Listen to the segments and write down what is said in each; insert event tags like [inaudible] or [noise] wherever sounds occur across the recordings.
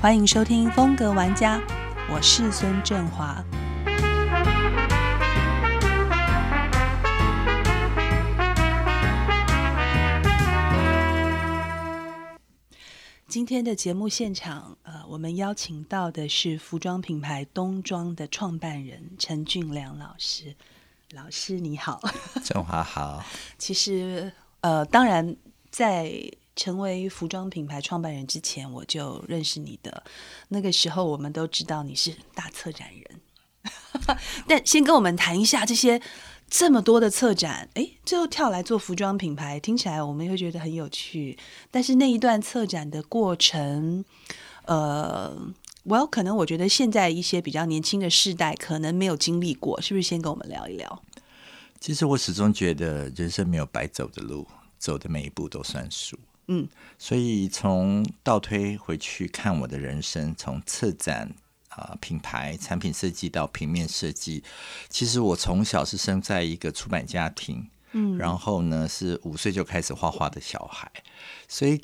欢迎收听《风格玩家》，我是孙振华。今天的节目现场，呃，我们邀请到的是服装品牌冬装的创办人陈俊良老师。老师你好，振华好。其实，呃，当然在成为服装品牌创办人之前，我就认识你的。那个时候，我们都知道你是大策展人。[laughs] 但先跟我们谈一下这些这么多的策展，哎，最后跳来做服装品牌，听起来我们会觉得很有趣。但是那一段策展的过程，呃。Well，可能我觉得现在一些比较年轻的世代可能没有经历过，是不是？先跟我们聊一聊。其实我始终觉得人生没有白走的路，走的每一步都算数。嗯，所以从倒推回去看我的人生，从策展啊、品牌、产品设计到平面设计，其实我从小是生在一个出版家庭，嗯，然后呢是五岁就开始画画的小孩，所以。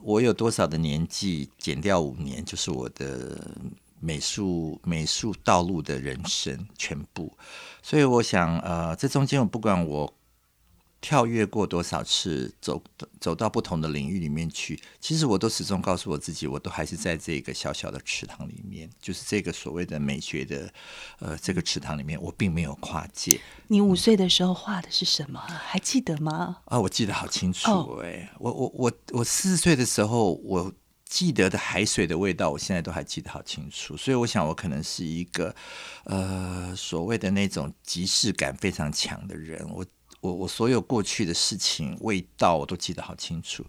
我有多少的年纪减掉五年，就是我的美术美术道路的人生全部。所以我想，呃，这中间我不管我。跳跃过多少次，走走到不同的领域里面去，其实我都始终告诉我自己，我都还是在这个小小的池塘里面，就是这个所谓的美学的呃这个池塘里面，我并没有跨界。你五岁的时候画的是什么？还记得吗？啊，我记得好清楚哎，我我我我四岁的时候，我记得的海水的味道，我现在都还记得好清楚。所以我想，我可能是一个呃所谓的那种即视感非常强的人。我。我我所有过去的事情味道我都记得好清楚。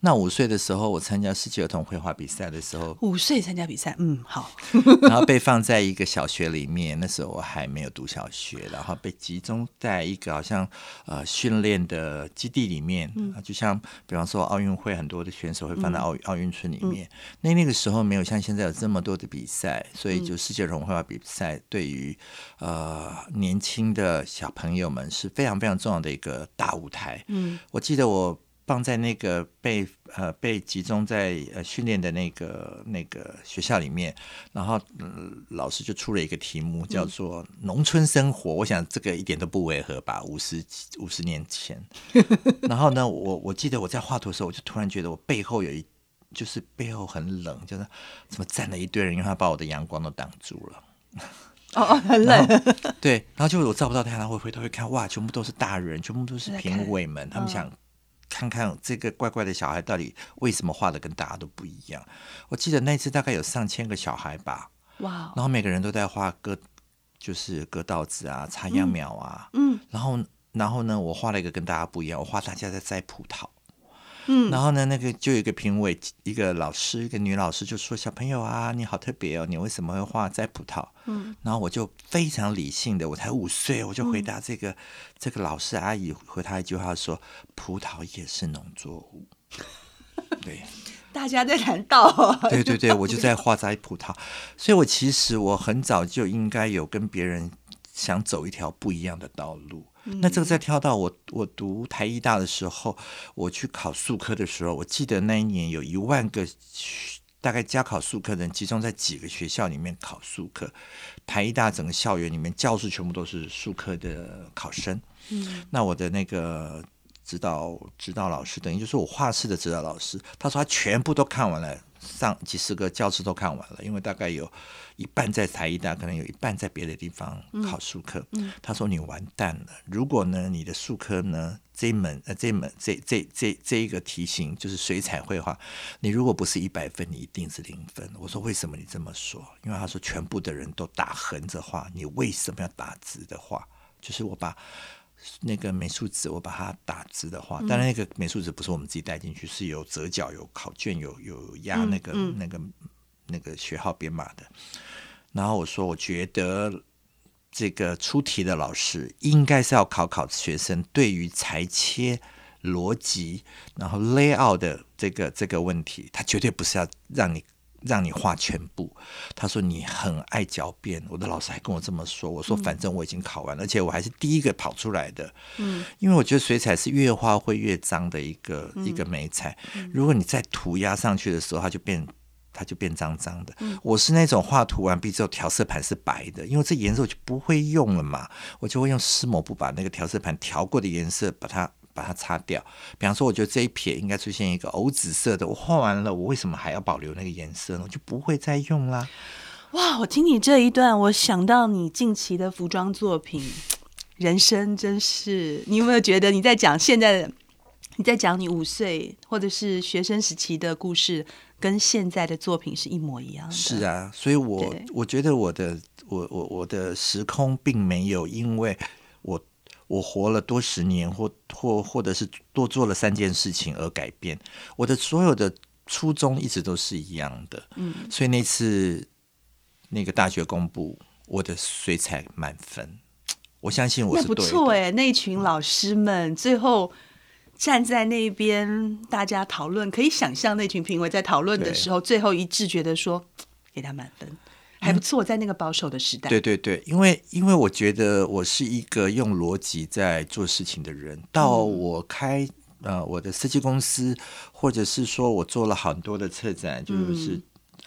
那五岁的时候，我参加世界儿童绘画比赛的时候，五岁参加比赛，嗯，好。[laughs] 然后被放在一个小学里面，那时候我还没有读小学，然后被集中在一个好像呃训练的基地里面，就像比方说奥运会很多的选手会放在奥奥运村里面。那那个时候没有像现在有这么多的比赛，所以就世界儿童绘画比赛对于呃年轻的小朋友们是非常非常重要的一个大舞台。嗯，我记得我。放在那个被呃被集中在呃训练的那个那个学校里面，然后老师就出了一个题目，叫做农村生活。我想这个一点都不违和吧？五十五十年前，[laughs] 然后呢，我我记得我在画图的时候，我就突然觉得我背后有一就是背后很冷，就是怎么站了一堆人，因为他把我的阳光都挡住了。哦，很 [laughs] 冷。对，然后就我照不到太阳，会回头一看，哇，全部都是大人，全部都是评委们，他们想。看看这个怪怪的小孩到底为什么画的跟大家都不一样？我记得那次大概有上千个小孩吧，哇！然后每个人都在画割，就是割稻子啊，插秧苗啊，嗯，然后然后呢，我画了一个跟大家不一样，我画大家在摘葡萄。嗯，然后呢，那个就有一个评委，一个老师，一个女老师就说：“小朋友啊，你好特别哦，你为什么会画摘葡萄？”嗯，然后我就非常理性的，我才五岁，我就回答这个这个老师阿姨回他一句话说：“葡萄也是农作物。”对，[laughs] 大家在谈道。对对对，我就在画摘葡萄，所以我其实我很早就应该有跟别人想走一条不一样的道路。那这个再跳到我我读台艺大的时候，我去考数科的时候，我记得那一年有一万个大概加考数科的人集中在几个学校里面考数科，台艺大整个校园里面教室全部都是数科的考生。嗯，那我的那个指导指导老师，等于就是我画室的指导老师，他说他全部都看完了。上几十个教室都看完了，因为大概有一半在台艺大，可能有一半在别的地方考数科。他说：“你完蛋了！如果呢，你的数科呢这一门呃这门这这这这一个题型就是水彩绘画，你如果不是一百分，你一定是零分。”我说：“为什么你这么说？”因为他说全部的人都打横着画，你为什么要打直的画？就是我把。那个美术纸，我把它打直的话，当然那个美术纸不是我们自己带进去，是有折角、有考卷、有有压那个那个那个学号编码的。然后我说，我觉得这个出题的老师应该是要考考学生对于裁切逻辑，然后 layout 的这个这个问题，他绝对不是要让你。让你画全部，他说你很爱狡辩，我的老师还跟我这么说。我说反正我已经考完了，而且我还是第一个跑出来的。嗯，因为我觉得水彩是越画会越脏的一个一个美彩。如果你再涂鸦上去的时候，它就变它就变脏脏的。我是那种画图完毕之后调色盘是白的，因为这颜色我就不会用了嘛，我就会用湿抹布把那个调色盘调过的颜色把它把它擦掉。比方说，我觉得这一撇应该出现一个藕紫色的，我画完了，我为什么还要保留那个颜色呢？我就不会再用啦。哇！我听你这一段，我想到你近期的服装作品，人生真是……你有没有觉得你在讲现在的？你在讲你五岁或者是学生时期的故事，跟现在的作品是一模一样的。是啊，所以我我觉得我的我我我的时空并没有因为我我活了多十年，或或或者是多做了三件事情而改变。我的所有的初衷一直都是一样的。嗯，所以那次那个大学公布，我的水彩满分。我相信我是不错哎，那群老师们最后。站在那边，大家讨论，可以想象那群评委在讨论的时候，最后一致觉得说 [tsk] 给他满分，还不错。在那个保守的时代，对对对，因为因为我觉得我是一个用逻辑在做事情的人。到我开呃我的设计公司，或者是说我做了很多的策展，就是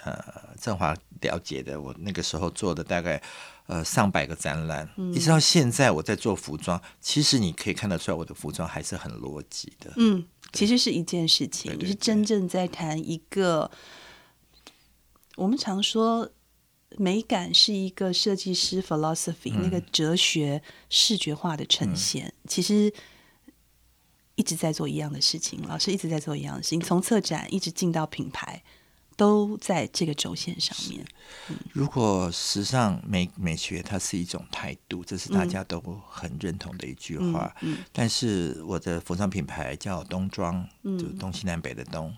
呃振华了解的，我那个时候做的大概。呃，上百个展览，一直到现在我在做服装，其实你可以看得出来，我的服装还是很逻辑的。嗯，其实是一件事情，你是真正在谈一个，我们常说美感是一个设计师 philosophy 那个哲学视觉化的呈现，其实一直在做一样的事情，老师一直在做一样的事情，从策展一直进到品牌。都在这个轴线上面。如果时尚美美学它是一种态度，这是大家都很认同的一句话。但是我的服装品牌叫东装，就东西南北的东。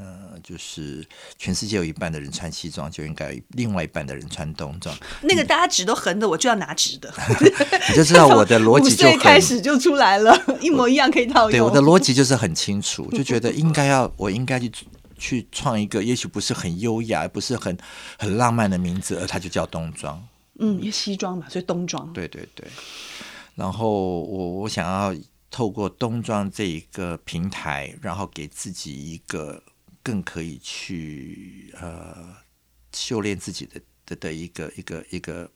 呃，就是全世界有一半的人穿西装，就应该另外一半的人穿冬装。[laughs] 那个大家直都横的，我就要拿直的。[laughs] 你就知道我的逻辑 [laughs] 就开始就出来了，一模一样可以套用。对，我的逻辑就是很清楚，就觉得应该要，我应该去。去创一个也许不是很优雅，不是很很浪漫的名字，而它就叫冬装。嗯，因为西装嘛，所以冬装。对对对。然后我我想要透过冬装这一个平台，然后给自己一个更可以去呃修炼自己的的的一个一个一个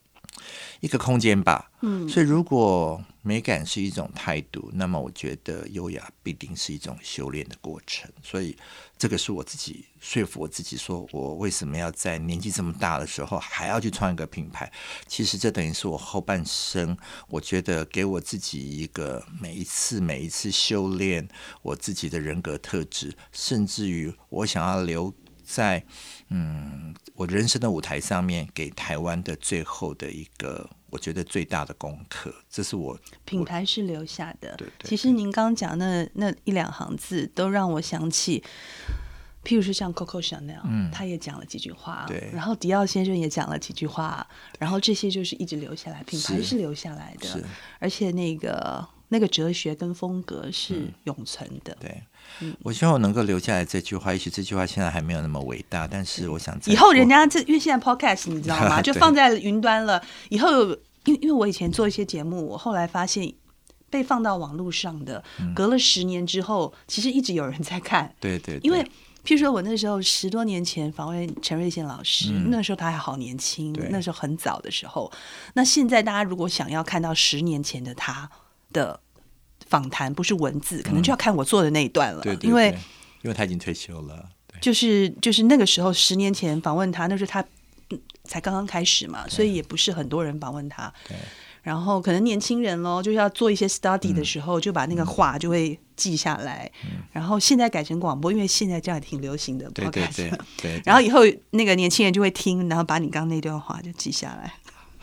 一个空间吧。嗯。所以如果美感是一种态度，那么我觉得优雅必定是一种修炼的过程。所以。这个是我自己说服我自己，说我为什么要在年纪这么大的时候还要去创一个品牌？其实这等于是我后半生，我觉得给我自己一个每一次每一次修炼我自己的人格特质，甚至于我想要留在嗯我人生的舞台上面，给台湾的最后的一个。我觉得最大的功课，这是我品牌是留下的。对，其实您刚刚讲那那一两行字，都让我想起，譬如说像 Coco Chanel，嗯，他也讲了几句话，对，然后迪奥先生也讲了几句话，然后这些就是一直留下来，品牌是留下来的，而且那个那个哲学跟风格是永存的。对，我希望我能够留下来这句话，也许这句话现在还没有那么伟大，但是我想以后人家这因为现在 Podcast 你知道吗？[laughs] 就放在云端了，以后。因为因为我以前做一些节目，我后来发现被放到网络上的，隔了十年之后，其实一直有人在看。对对。因为譬如说我那时候十多年前访问陈瑞宪老师，那时候他还好年轻，那时候很早的时候。那现在大家如果想要看到十年前的他的访谈，不是文字，可能就要看我做的那一段了。对，因为因为他已经退休了。就是就是那个时候十年前访问他，那时候他。才刚刚开始嘛，所以也不是很多人访问他。然后可能年轻人喽，就是要做一些 study 的时候，就把那个话就会记下来。然后现在改成广播，因为现在这样挺流行的。对对对对。然后以后那个年轻人就会听，然后把你刚刚那段话就记下来。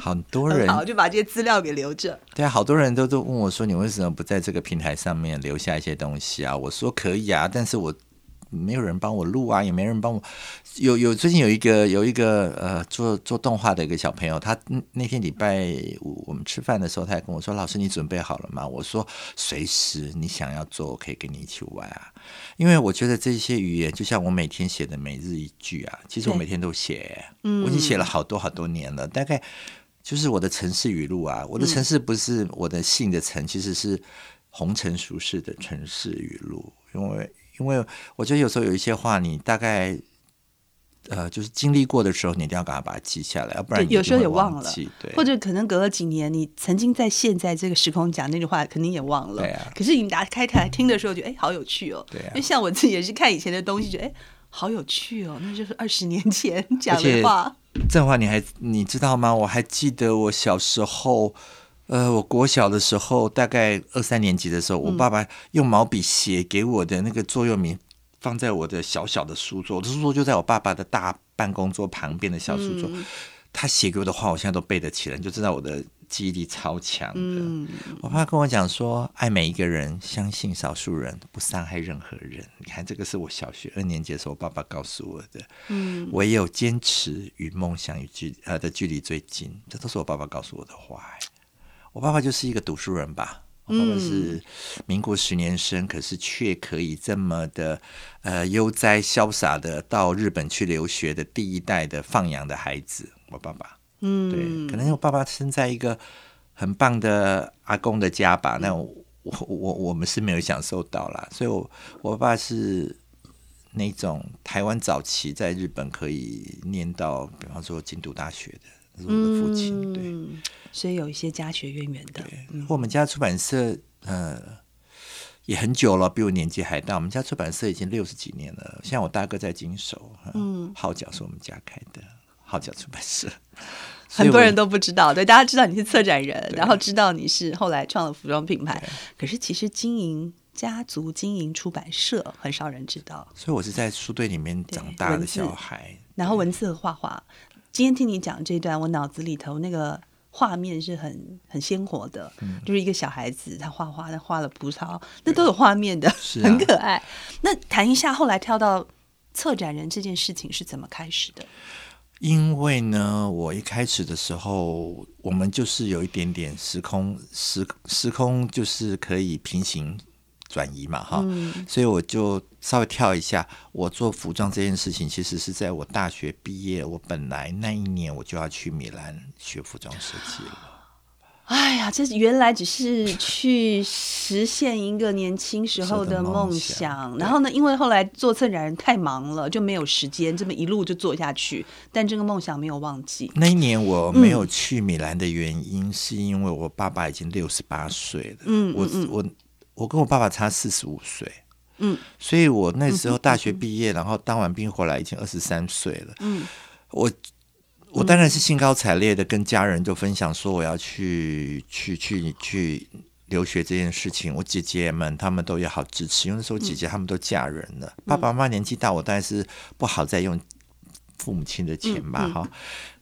很多人好就把这些资料给留着。对啊，好多人都都问我说：“你为什么不在这个平台上面留下一些东西啊？”我说：“可以啊，但是我。”没有人帮我录啊，也没人帮我。有有最近有一个有一个呃做做动画的一个小朋友，他那天礼拜五我们吃饭的时候，他还跟我说：“老师，你准备好了吗？”我说：“随时你想要做，我可以跟你一起玩啊。”因为我觉得这些语言就像我每天写的每日一句啊，其实我每天都写，我已经写了好多好多年了。大概就是我的城市语录啊，我的城市不是我的姓的城，其实是红尘俗世的城市语录，因为。因为我觉得有时候有一些话，你大概呃，就是经历过的时候，你一定要赶快把它记下来，要不然有时候也忘了，对，或者可能隔了几年，你曾经在现在这个时空讲那句话，肯定也忘了。对啊。可是你打开台听的时候，觉得哎，好有趣哦。对啊。因为像我自己也是看以前的东西，觉得哎，好有趣哦，那就是二十年前 [laughs] 讲的话。这话你还你知道吗？我还记得我小时候，呃，我国小的时候，大概二三年级的时候，我爸爸用毛笔写给我的那个座右铭。放在我的小小的书桌，我的书桌就在我爸爸的大办公桌旁边的小书桌。他写给我的话，我现在都背得起来，你就知道我的记忆力超强的。我爸跟我讲说：“爱每一个人，相信少数人，不伤害任何人。”你看，这个是我小学二年级的时候，我爸爸告诉我的。嗯，唯有坚持与梦想与距呃的距离最近，这都是我爸爸告诉我的话。我爸爸就是一个读书人吧。我爸爸是民国十年生，可是却可以这么的呃悠哉潇洒的到日本去留学的第一代的放羊的孩子。我爸爸，嗯，对，可能我爸爸生在一个很棒的阿公的家吧。那我我我们是没有享受到啦，所以我我爸是那种台湾早期在日本可以念到，比方说京都大学的，是我的父亲，对。所以有一些家学渊源的。对我们家出版社呃也很久了，比我年纪还大。我们家出版社已经六十几年了。像我大哥在经手，嗯，号角是我们家开的，号角出版社。[laughs] 很多人都不知道，对，大家知道你是策展人，然后知道你是后来创了服装品牌。可是其实经营家族经营出版社，很少人知道。所以我是在书堆里面长大的小孩，然后文字和画画。今天听你讲这段，我脑子里头那个。画面是很很鲜活的，就是一个小孩子他画画，他画了葡萄，那都有画面的，[laughs] 很可爱。那谈一下后来跳到策展人这件事情是怎么开始的？因为呢，我一开始的时候，我们就是有一点点时空时时空，就是可以平行。转移嘛，哈，所以我就稍微跳一下。我做服装这件事情，其实是在我大学毕业，我本来那一年我就要去米兰学服装设计了。哎呀，这原来只是去实现一个年轻时候的梦想。然后呢，因为后来做策展人太忙了，就没有时间这么一路就做下去。但这个梦想没有忘记。那一年我没有去米兰的原因，是因为我爸爸已经六十八岁了。嗯，我我。我跟我爸爸差四十五岁，嗯，所以我那时候大学毕业，然后当完兵回来已经二十三岁了，嗯，我我当然是兴高采烈的跟家人就分享说我要去去去去留学这件事情，我姐姐们他们都也好支持，因为那时候姐姐他们都嫁人了，爸爸妈妈年纪大，我当然是不好再用父母亲的钱吧，哈，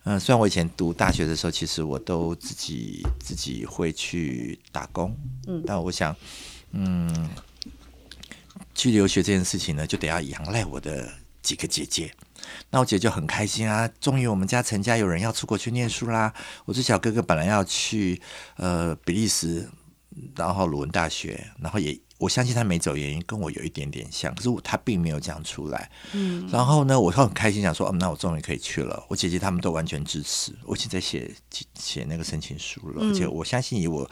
嗯，虽然我以前读大学的时候，其实我都自己自己会去打工，嗯，但我想。嗯，去留学这件事情呢，就得要仰赖我的几个姐姐。那我姐就很开心啊，终于我们家陈家有人要出国去念书啦。我最小哥哥本来要去呃比利时，然后鲁文大学，然后也我相信他没走原因跟我有一点点像，可是他并没有讲出来。嗯，然后呢，我就很开心，想说，哦，那我终于可以去了。我姐姐他们都完全支持，我已经在写写那个申请书了，而且我相信以我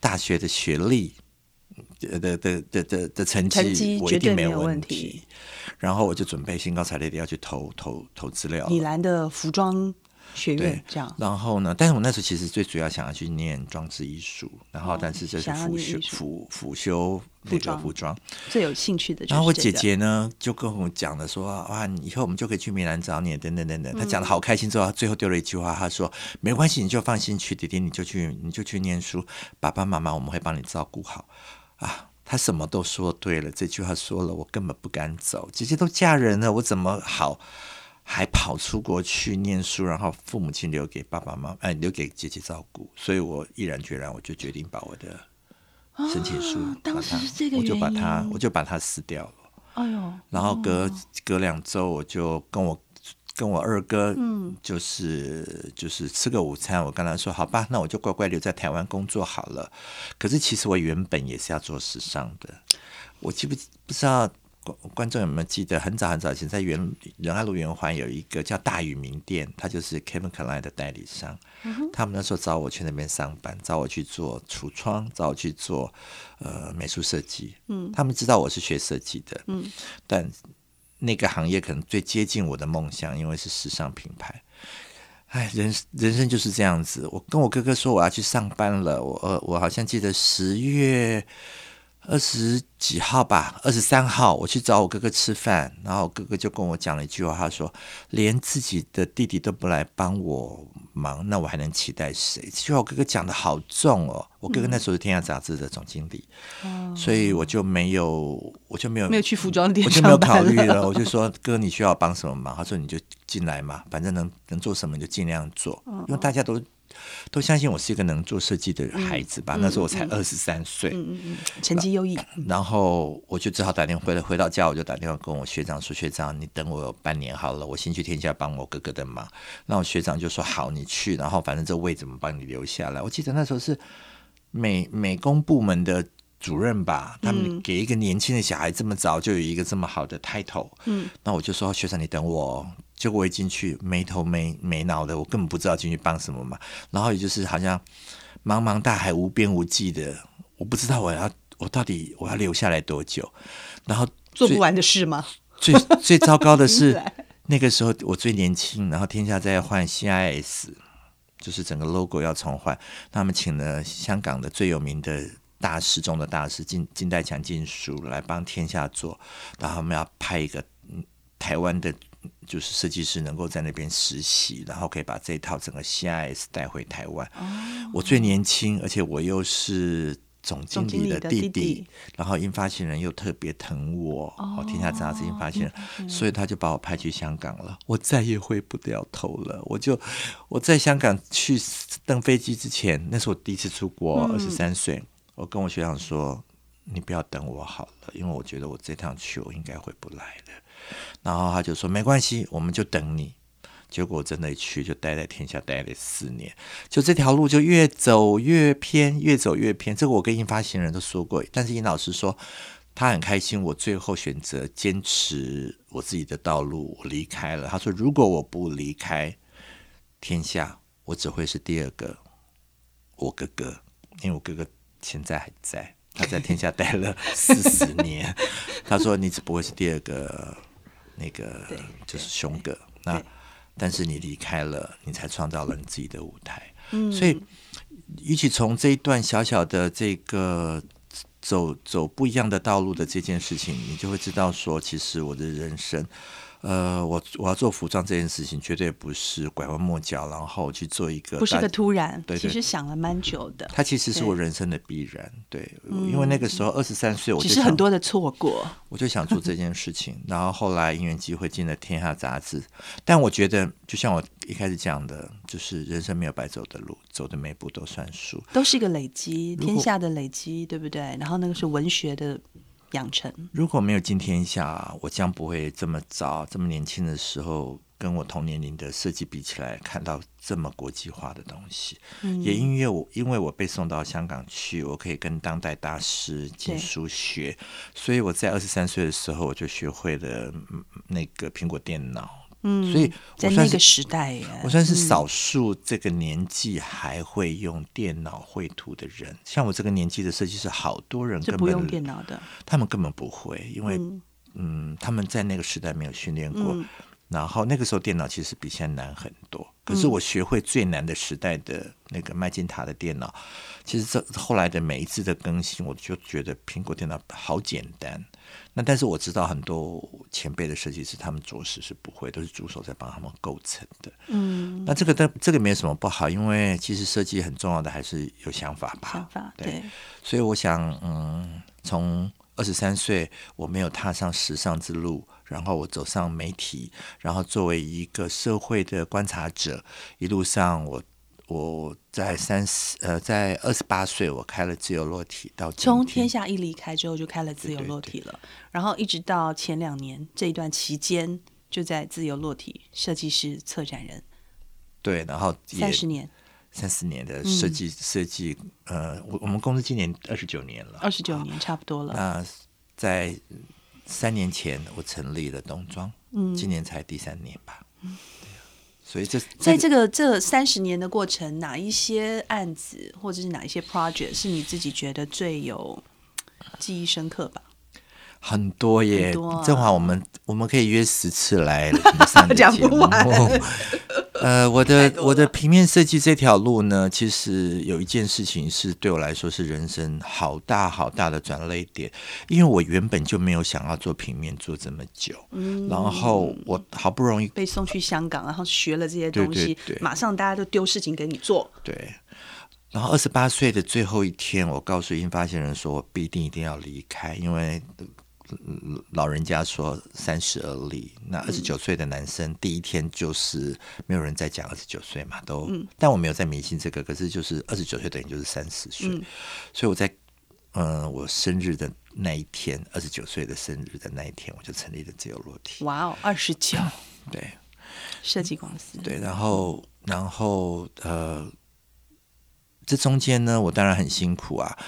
大学的学历。的的的的的成绩，我一定没有问题。然后我就准备兴高采烈的要去投投投资料。米兰的服装学院这样。然后呢？但是我那时候其实最主要想要去念装置艺术，然后但是这是辅修辅辅修那个服装最有兴趣的。然后我姐姐呢就跟我讲了说啊，以后我们就可以去米兰找你，等等等等。她讲的好开心，之后最后丢了一句话，她说没关系，你就放心去，弟弟你就去你就去念书，爸爸妈妈我们会帮你照顾好。啊，他什么都说对了，这句话说了，我根本不敢走。姐姐都嫁人了，我怎么好还跑出国去念书？然后父母亲留给爸爸妈妈，哎，留给姐姐照顾。所以我毅然决然，我就决定把我的申请书，当时是这个我就把它，我就把它撕掉了。哎呦，然后隔隔两周，我就跟我。跟我二哥，嗯，就是就是吃个午餐，我跟他说，好吧，那我就乖乖留在台湾工作好了。可是其实我原本也是要做时尚的。我记不不知道观观众有没有记得，很早很早以前在元仁爱路圆环有一个叫大宇名店，他就是 Kevin Klein 的代理商。嗯他们那时候找我去那边上班，找我去做橱窗，找我去做呃美术设计。嗯，他们知道我是学设计的。嗯，但那个行业可能最接近我的梦想，因为是时尚品牌。哎，人人生就是这样子。我跟我哥哥说我要去上班了，我我好像记得十月。二十几号吧，二十三号，我去找我哥哥吃饭，然后哥哥就跟我讲了一句话，他说：“连自己的弟弟都不来帮我忙，那我还能期待谁？”这句话我哥哥讲的好重哦。我哥哥那时候是天下杂志的总经理，所以我就没有，我就没有没有去服装店，我就没有考虑了。我就说：“哥，你需要帮什么忙？”他说：“你就进来嘛，反正能能做什么就尽量做，因为大家都。”都相信我是一个能做设计的孩子吧？那时候我才二十三岁，嗯嗯嗯，成绩优异。然后我就只好打电话回来，回到家我就打电话跟我学长说：“学长，你等我半年好了，我先去天下帮我哥哥的忙。”那我学长就说：“好，你去。”然后反正这位怎么帮你留下来？我记得那时候是美美工部门的主任吧，他们给一个年轻的小孩这么早就有一个这么好的 title。嗯，那我就说：“学长，你等我。”哦结果我一进去没头没没脑的，我根本不知道进去帮什么嘛。然后也就是好像茫茫大海无边无际的，我不知道我要我到底我要留下来多久。然后做不完的事吗？最最糟糕的是 [laughs] 那个时候我最年轻，然后天下在换 CIS，就是整个 logo 要重换。他们请了香港的最有名的大师中的大师金金代强金叔来帮天下做，然后他们要派一个台湾的。就是设计师能够在那边实习，然后可以把这套整个 CIS 带回台湾。我最年轻，而且我又是总经理的弟弟，然后印发行人又特别疼我，哦，天下杂志印发行人，所以他就把我派去香港了。我再也回不了头了。我就我在香港去登飞机之前，那是我第一次出国，二十三岁。我跟我学长说：“你不要等我好了，因为我觉得我这趟去我应该回不来了。”然后他就说没关系，我们就等你。结果真的去，就待在天下待了四年，就这条路就越走越偏，越走越偏。这个我跟印发行人都说过，但是尹老师说他很开心，我最后选择坚持我自己的道路，我离开了。他说如果我不离开天下，我只会是第二个我哥哥，因为我哥哥现在还在，他在天下待了 [laughs] 四十年。他说你只不过是第二个。那个就是熊哥，那但是你离开了，你才创造了你自己的舞台。嗯，所以，与其从这一段小小的这个走走不一样的道路的这件事情，你就会知道说，其实我的人生。呃，我我要做服装这件事情，绝对不是拐弯抹角，然后去做一个，不是个突然，对，其实想了蛮久的。它其实是我人生的必然，对，因为那个时候二十三岁，我其实很多的错过，[laughs] 我就想做这件事情，[laughs] 然后后来因缘机会进了天下杂志，但我觉得，就像我一开始讲的，就是人生没有白走的路，走的每步都算数，都是一个累积，天下的累积，对不对？然后那个是文学的。养成。如果没有今天下，我将不会这么早、这么年轻的时候，跟我同年龄的设计比起来，看到这么国际化的东西。也因为我，因为我被送到香港去，我可以跟当代大师进书学，所以我在二十三岁的时候，我就学会了那个苹果电脑。嗯，所以在那个时代，我算是少数这个年纪还会用电脑绘图的人。像我这个年纪的设计师，好多人根本不用电脑的，他们根本不会，因为嗯，他们在那个时代没有训练过。然后那个时候电脑其实比现在难很多。可是我学会最难的时代的那个麦金塔的电脑，其实这后来的每一次的更新，我就觉得苹果电脑好简单。那但是我知道很多前辈的设计师，他们着实是不会，都是助手在帮他们构成的。嗯，那这个但这个没有什么不好，因为其实设计很重要的还是有想法吧。想法对，所以我想，嗯，从二十三岁我没有踏上时尚之路，然后我走上媒体，然后作为一个社会的观察者，一路上我。我在三十呃，在二十八岁，我开了自由落体，到从天下一离开之后，就开了自由落体了。然后一直到前两年这一段期间，就在自由落体设计师策展人。对，然后三十年，三十年的设计设计，呃，我我们公司今年二十九年了，二十九年差不多了。那在三年前，我成立了东庄，嗯，今年才第三年吧。所以这在这个这三十年的过程，哪一些案子或者是哪一些 project 是你自己觉得最有记忆深刻吧？很多耶很多啊，正好我们我们可以约十次来 [laughs] 讲不完。呃，我的我的平面设计这条路呢，其实有一件事情是对我来说是人生好大好大的转捩点，因为我原本就没有想要做平面做这么久，嗯。然后我好不容易被送去香港，然后学了这些东西，对对对马上大家都丢事情给你做。对，然后二十八岁的最后一天，我告诉印发现人说，我必定一定要离开，因为呃老人家说三十而立。那二十九岁的男生，第一天就是没有人在讲二十九岁嘛，都，但我没有在迷信这个，可是就是二十九岁等于就是三十岁，所以我在嗯、呃我生日的那一天，二十九岁的生日的那一天，我就成立了自由落体。哇哦，二十九 [laughs] 对。设计公司，对，然后然后呃，这中间呢，我当然很辛苦啊。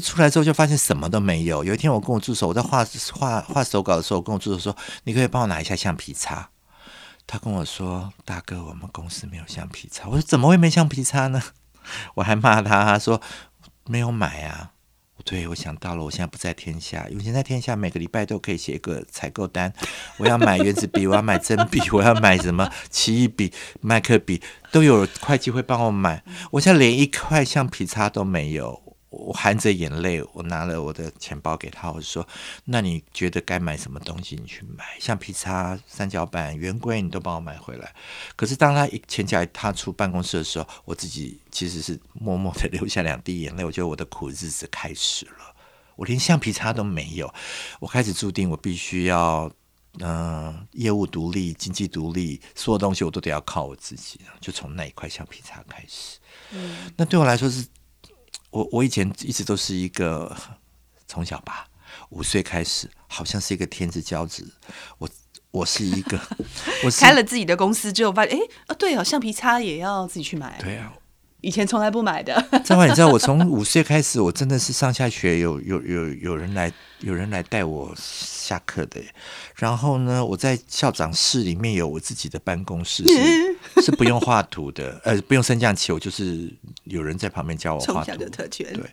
出来之后就发现什么都没有。有一天我跟我助手，我在画画画手稿的时候，我跟我助手说：“你可以帮我拿一下橡皮擦。”他跟我说：“大哥，我们公司没有橡皮擦。”我说：“怎么会没橡皮擦呢？” [laughs] 我还骂他，他说：“没有买啊。”对，我想到了，我现在不在天下。以前在天下，每个礼拜都可以写一个采购单，我要买原子笔，[laughs] 我要买真笔，我要买什么奇异笔、麦克笔，都有会计会帮我买。我现在连一块橡皮擦都没有，我含着眼泪，我拿了我的钱包给他，我说：“那你觉得该买什么东西，你去买。橡皮擦、三角板、圆规，你都帮我买回来。”可是当他一前脚一踏出办公室的时候，我自己其实是默默的 [laughs] 流下两滴眼泪。我觉得我的苦日子开始了，我连橡皮擦都没有，我开始注定我必须要。嗯、业务独立，经济独立，所有东西我都得要靠我自己。就从那一块橡皮擦开始，那对我来说是，我我以前一直都是一个从小吧，五岁开始，好像是一个天之骄子。我我是一个，[laughs] 我开了自己的公司之后，发现哎啊，对哦，橡皮擦也要自己去买，对啊，以前从来不买的。张华，你知道我从 [laughs] 五岁开始，我真的是上下学有有有有人来有人来带我下课的。然后呢，我在校长室里面有我自己的办公室，[laughs] 是是不用画图的，呃，不用升降旗，我就是有人在旁边教我画图。特权，对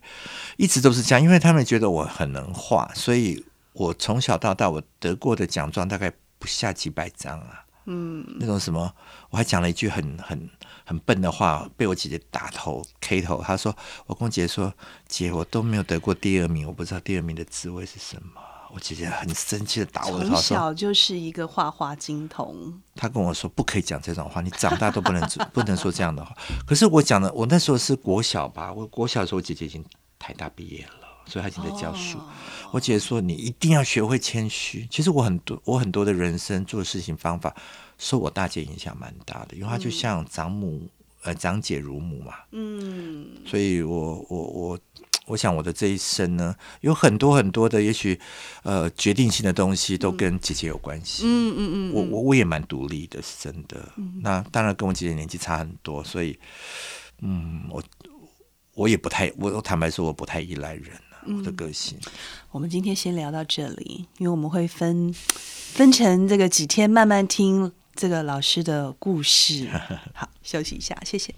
一直都是这样，因为他们觉得我很能画，所以我从小到大我得过的奖状大概不下几百张啊。嗯，那种什么，我还讲了一句很很很笨的话，被我姐姐打头 K 头。她说，我跟我姐说，姐，我都没有得过第二名，我不知道第二名的滋味是什么。我姐姐很生气的打我的头，从小就是一个画画精童，她跟我说不可以讲这种话，你长大都不能 [laughs] 不能说这样的话。可是我讲的，我那时候是国小吧，我国小的时候，我姐姐已经台大毕业了，所以她已经在教书。我姐姐说你一定要学会谦虚。其实我很多我很多的人生做事情方法，受我大姐影响蛮大的，因为她就像长母、呃长姐如母嘛，嗯，所以我我我。我想我的这一生呢，有很多很多的，也许呃决定性的东西都跟姐姐有关系。嗯嗯嗯，我我我也蛮独立的，是真的。那当然跟我姐姐年纪差很多，所以嗯，我我也不太，我我坦白说，我不太依赖人啊，我的个性。我们今天先聊到这里，因为我们会分分成这个几天慢慢听这个老师的故事。[laughs] 好，休息一下，谢谢。